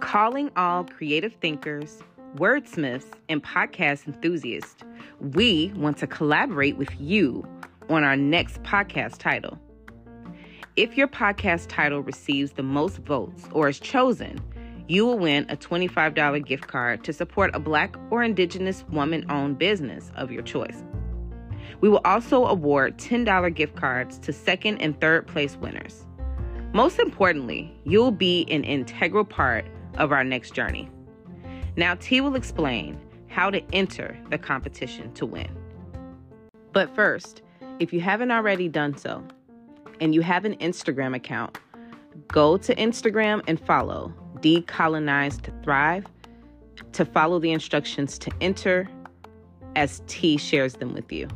Calling all creative thinkers, wordsmiths, and podcast enthusiasts, we want to collaborate with you on our next podcast title. If your podcast title receives the most votes or is chosen, you will win a $25 gift card to support a Black or Indigenous woman owned business of your choice. We will also award $10 gift cards to second and third place winners. Most importantly, you'll be an integral part of our next journey. Now, T will explain how to enter the competition to win. But first, if you haven't already done so and you have an Instagram account, go to Instagram and follow Decolonize to Thrive to follow the instructions to enter as T shares them with you.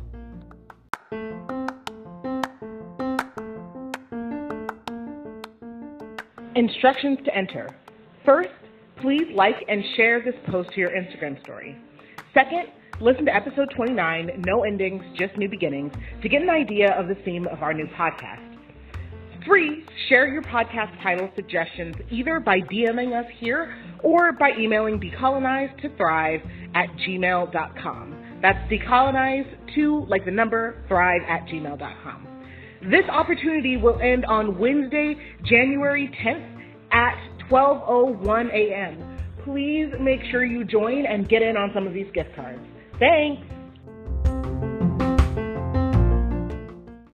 Instructions to enter. First, please like and share this post to your Instagram story. Second, listen to episode 29, No Endings, Just New Beginnings, to get an idea of the theme of our new podcast. Three, share your podcast title suggestions either by DMing us here or by emailing decolonize to thrive at gmail.com. That's decolonize to, like the number, thrive at gmail.com. This opportunity will end on Wednesday, January 10th at 12.01 a.m. Please make sure you join and get in on some of these gift cards. Thanks.